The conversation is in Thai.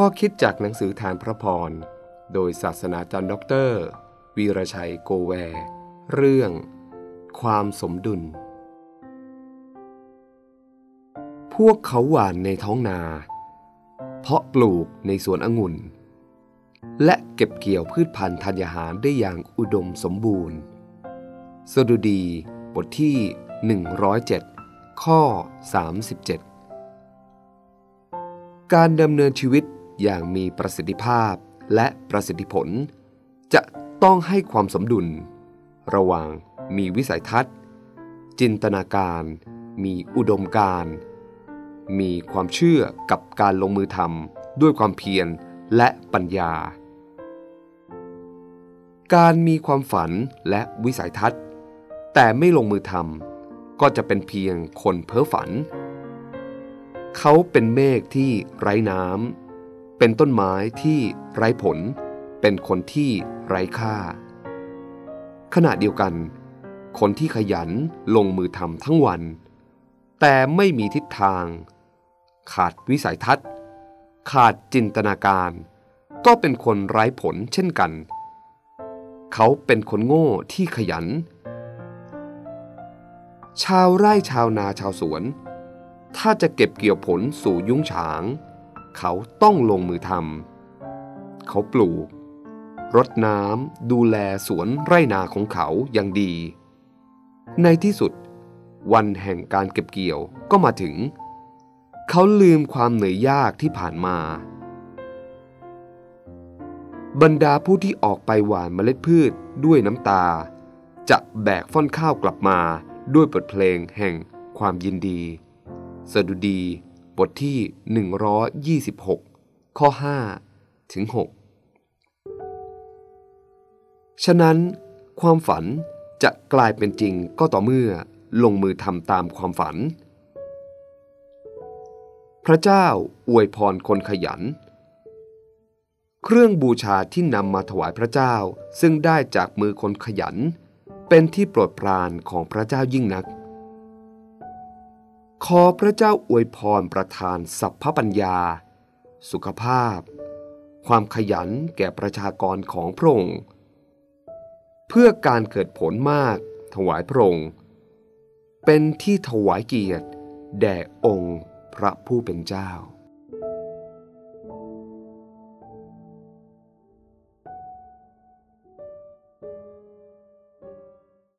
ข้อคิดจากหนังสือฐานพระพร โดยศาสนาจารย์ด็อกเตอร์ วีรชัยโกแว เรื่อง ความสมดุล พวกเขาหวานในท้องนา เพาะปลูกในสวนองุ่น และเก็บเกี่ยวพืชพันธุ์ธัญญาหารได้อย่างอุดมสมบูรณ์ สดุดีบทที่ 107 ข้อ 37 การดำเนินชีวิต อย่างมีประสิทธิภาพและประสิทธิผล จะต้องให้ความสมดุล ระหว่างมีวิสัยทัศน์ จินตนาการ มีอุดมการ มีความเชื่อกับการลงมือทำด้วยความเพียรและปัญญา การมีความฝันและวิสัยทัศน์ แต่ไม่ลงมือทำก็จะเป็นเพียงคนเพ้อฝัน เขาเป็นเมฆที่ไร้น้ำ เป็นต้นไม้ที่ไร้ผล เป็นคนที่ไร้ค่า ขณะเดียวกัน คนที่ขยันลงมือทำทั้งวัน แต่ไม่มีทิศทาง ขาดวิสัยทัศน์ ขาดจินตนาการ ก็เป็นคนไร้ผลเช่นกัน เขาเป็นคนโง่ที่ขยัน ชาวไร่ชาวนาชาวสวน ถ้าจะเก็บเกี่ยวผลสู่ยุ้งฉาง เขาต้องลงมือทำเขาปลูก รดน้ำดูแลสวนไร่นาของเขาอย่างดี ในที่สุด วันแห่งการเก็บเกี่ยวก็มาถึง เขาลืมความเหนื่อยยากที่ผ่านมา บรรดาผู้ที่ออกไปหว่านเมล็ดพืชด้วยน้ำตา จะแบกฟ่อนข้าวกลับมาด้วยบทเพลงแห่งความยินดี สดุดี บทที่ 126 ข้อ 5 ถึง 6 ฉะนั้น ความฝันจะกลายเป็นจริงก็ต่อเมื่อลงมือทำตามความฝัน พระเจ้าอวยพรคนขยัน เครื่องบูชาที่นำมาถวายพระเจ้าซึ่งได้จากมือคนขยัน เป็นที่โปรดปรานของพระเจ้ายิ่งนัก ขอพระเจ้าอวยพรประทานสัพพปัญญา สุขภาพ ความขยันแก่ประชากรของพระองค์เพื่อการเกิดผลมากถวายพระองค์เป็นที่ถวายเกียรติ แด่องค์พระผู้เป็นเจ้า